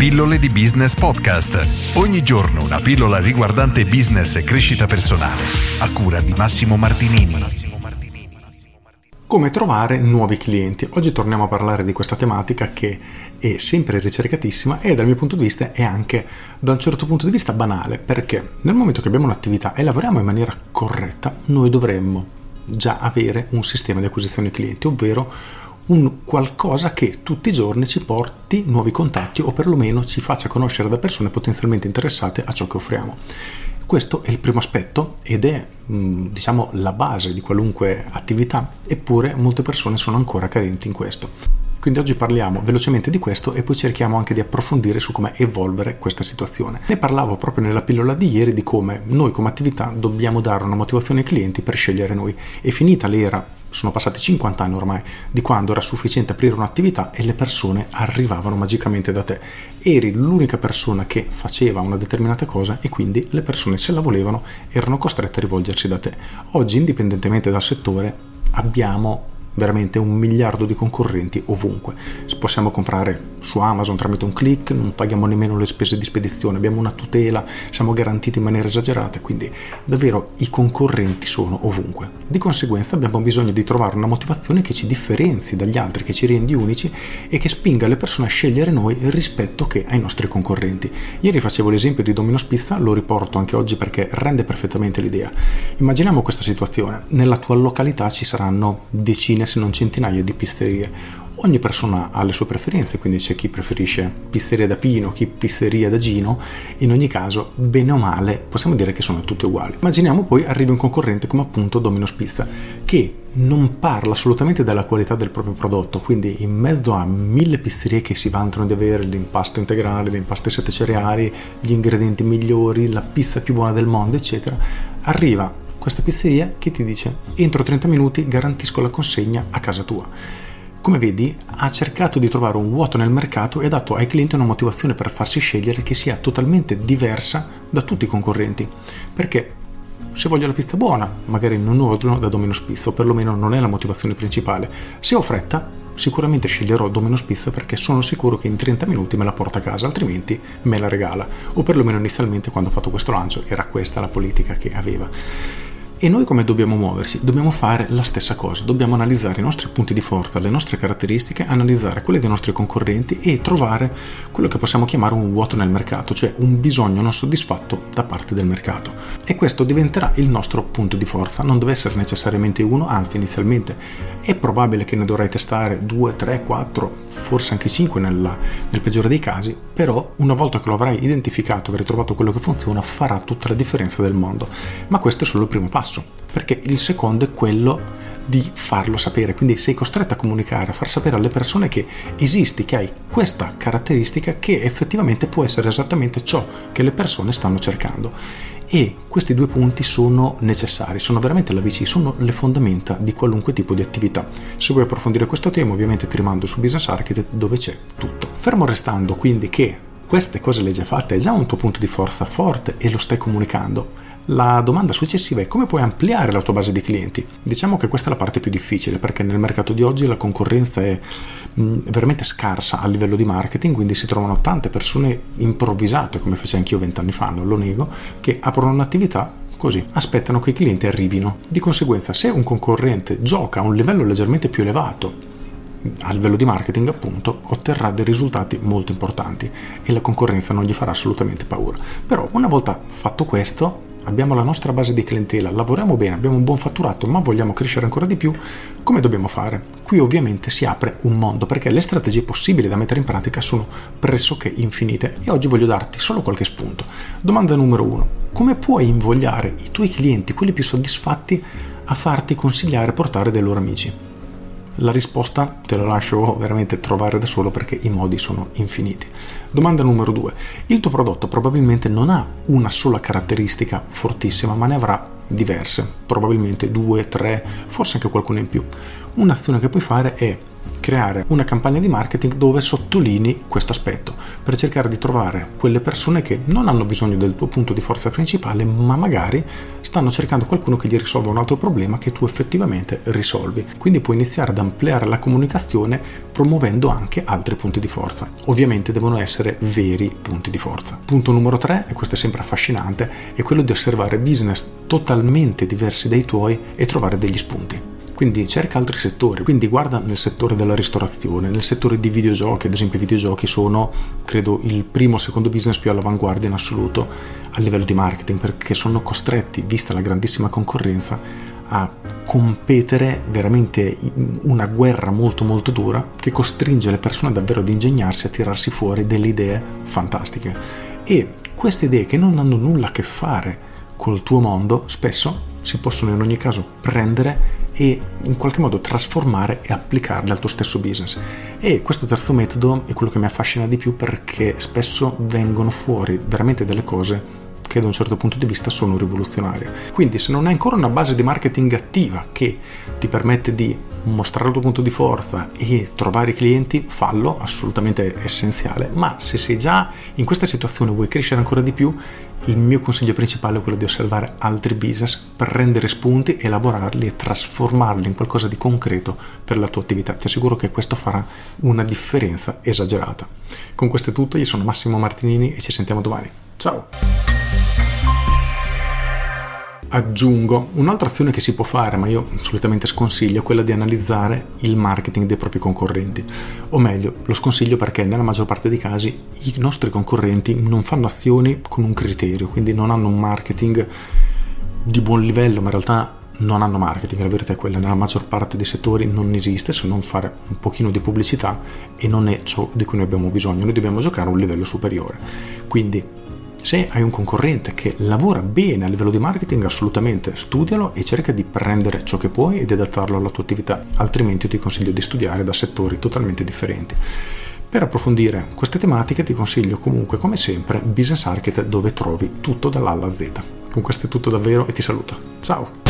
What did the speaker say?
Pillole di Business Podcast. Ogni giorno una pillola riguardante business e crescita personale. A cura di Massimo Martinini. Come trovare nuovi clienti? Oggi torniamo a parlare di questa tematica che è sempre ricercatissima e dal mio punto di vista è anche da un certo punto di vista banale perché nel momento che abbiamo un'attività e lavoriamo in maniera corretta noi dovremmo già avere un sistema di acquisizione clienti, ovvero un qualcosa che tutti i giorni ci porti nuovi contatti o perlomeno ci faccia conoscere da persone potenzialmente interessate a ciò che offriamo. Questo è il primo aspetto ed è mm, diciamo la base di qualunque attività, eppure molte persone sono ancora carenti in questo. Quindi oggi parliamo velocemente di questo e poi cerchiamo anche di approfondire su come evolvere questa situazione. Ne parlavo proprio nella pillola di ieri di come noi come attività dobbiamo dare una motivazione ai clienti per scegliere noi. È finita l'era sono passati 50 anni ormai di quando era sufficiente aprire un'attività e le persone arrivavano magicamente da te. Eri l'unica persona che faceva una determinata cosa e quindi le persone se la volevano erano costrette a rivolgersi da te. Oggi, indipendentemente dal settore, abbiamo veramente un miliardo di concorrenti ovunque. Possiamo comprare su Amazon tramite un click, non paghiamo nemmeno le spese di spedizione, abbiamo una tutela, siamo garantiti in maniera esagerata, quindi davvero i concorrenti sono ovunque. Di conseguenza abbiamo bisogno di trovare una motivazione che ci differenzi dagli altri, che ci rendi unici e che spinga le persone a scegliere noi rispetto che ai nostri concorrenti. Ieri facevo l'esempio di Domino's Pizza, lo riporto anche oggi perché rende perfettamente l'idea. Immaginiamo questa situazione, nella tua località ci saranno decine se non centinaia di pizzerie ogni persona ha le sue preferenze, quindi c'è chi preferisce pizzeria da Pino, chi pizzeria da Gino, in ogni caso, bene o male, possiamo dire che sono tutte uguali. Immaginiamo poi arrivi un concorrente come appunto Domino's Pizza, che non parla assolutamente della qualità del proprio prodotto, quindi in mezzo a mille pizzerie che si vantano di avere l'impasto integrale, l'impasto ai sette cereali, gli ingredienti migliori, la pizza più buona del mondo, eccetera, arriva questa pizzeria che ti dice entro 30 minuti garantisco la consegna a casa tua come vedi, ha cercato di trovare un vuoto nel mercato e ha dato ai clienti una motivazione per farsi scegliere che sia totalmente diversa da tutti i concorrenti. Perché se voglio la pizza buona, magari non ordino da Domino's Pizza, o perlomeno non è la motivazione principale. Se ho fretta, sicuramente sceglierò Domino's Pizza perché sono sicuro che in 30 minuti me la porta a casa, altrimenti me la regala. O perlomeno inizialmente quando ho fatto questo lancio era questa la politica che aveva. E noi come dobbiamo muoversi? Dobbiamo fare la stessa cosa, dobbiamo analizzare i nostri punti di forza, le nostre caratteristiche, analizzare quelle dei nostri concorrenti e trovare quello che possiamo chiamare un vuoto nel mercato, cioè un bisogno non soddisfatto da parte del mercato. E questo diventerà il nostro punto di forza, non deve essere necessariamente uno, anzi inizialmente è probabile che ne dovrai testare 2, 3, 4, forse anche 5 nella, nel peggiore dei casi, però una volta che lo avrai identificato, avrai trovato quello che funziona, farà tutta la differenza del mondo. Ma questo è solo il primo passo passo, perché il secondo è quello di farlo sapere, quindi sei costretto a comunicare, a far sapere alle persone che esisti, che hai questa caratteristica che effettivamente può essere esattamente ciò che le persone stanno cercando. E questi due punti sono necessari, sono veramente la VC, sono le fondamenta di qualunque tipo di attività. Se vuoi approfondire questo tema, ovviamente ti rimando su Business Architect dove c'è tutto. Fermo restando quindi che queste cose le hai già fatte, è già un tuo punto di forza forte e lo stai comunicando la domanda successiva è come puoi ampliare la tua base di clienti. Diciamo che questa è la parte più difficile perché nel mercato di oggi la concorrenza è mh, veramente scarsa a livello di marketing, quindi si trovano tante persone improvvisate, come feci anch'io vent'anni fa, non lo nego, che aprono un'attività così, aspettano che i clienti arrivino. Di conseguenza, se un concorrente gioca a un livello leggermente più elevato a livello di marketing appunto otterrà dei risultati molto importanti e la concorrenza non gli farà assolutamente paura. Però una volta fatto questo abbiamo la nostra base di clientela, lavoriamo bene, abbiamo un buon fatturato, ma vogliamo crescere ancora di più, come dobbiamo fare? Qui ovviamente si apre un mondo perché le strategie possibili da mettere in pratica sono pressoché infinite e oggi voglio darti solo qualche spunto. Domanda numero uno, come puoi invogliare i tuoi clienti, quelli più soddisfatti, a farti consigliare portare dei loro amici? La risposta te la lascio veramente trovare da solo perché i modi sono infiniti. Domanda numero due. Il tuo prodotto probabilmente non ha una sola caratteristica fortissima, ma ne avrà diverse, probabilmente due, tre, forse anche qualcuno in più. Un'azione che puoi fare è creare una campagna di marketing dove sottolinei questo aspetto per cercare di trovare quelle persone che non hanno bisogno del tuo punto di forza principale ma magari stanno cercando qualcuno che gli risolva un altro problema che tu effettivamente risolvi. Quindi puoi iniziare ad ampliare la comunicazione promuovendo anche altri punti di forza. Ovviamente devono essere veri punti di forza. Punto numero 3 e questo è sempre affascinante è quello di osservare business totalmente diversi dai tuoi e trovare degli spunti quindi cerca altri settori, quindi guarda nel settore della ristorazione, nel settore di videogiochi, ad esempio i videogiochi sono credo il primo o secondo business più all'avanguardia in assoluto a livello di marketing perché sono costretti, vista la grandissima concorrenza, a competere veramente in una guerra molto molto dura che costringe le persone davvero ad ingegnarsi a tirarsi fuori delle idee fantastiche. E queste idee che non hanno nulla a che fare col tuo mondo spesso si possono in ogni caso prendere e in qualche modo trasformare e applicarle al tuo stesso business. E questo terzo metodo è quello che mi affascina di più perché spesso vengono fuori veramente delle cose che da un certo punto di vista sono rivoluzionarie. Quindi se non hai ancora una base di marketing attiva che ti permette di mostrare il tuo punto di forza e trovare i clienti, fallo, assolutamente essenziale. Ma se sei già in questa situazione e vuoi crescere ancora di più, il mio consiglio principale è quello di osservare altri business, prendere spunti, elaborarli e trasformarli in qualcosa di concreto per la tua attività. Ti assicuro che questo farà una differenza esagerata. Con questo è tutto, io sono Massimo Martinini e ci sentiamo domani. Ciao! Aggiungo un'altra azione che si può fare, ma io solitamente sconsiglio, è quella di analizzare il marketing dei propri concorrenti. O meglio, lo sconsiglio perché nella maggior parte dei casi i nostri concorrenti non fanno azioni con un criterio, quindi non hanno un marketing di buon livello, ma in realtà non hanno marketing, la verità è quella, nella maggior parte dei settori non esiste se non fare un pochino di pubblicità e non è ciò di cui noi abbiamo bisogno, noi dobbiamo giocare a un livello superiore. Quindi se hai un concorrente che lavora bene a livello di marketing, assolutamente studialo e cerca di prendere ciò che puoi ed adattarlo alla tua attività, altrimenti ti consiglio di studiare da settori totalmente differenti. Per approfondire queste tematiche ti consiglio comunque, come sempre, Business Architect dove trovi tutto dall'A alla Z. Con questo è tutto davvero e ti saluto. Ciao!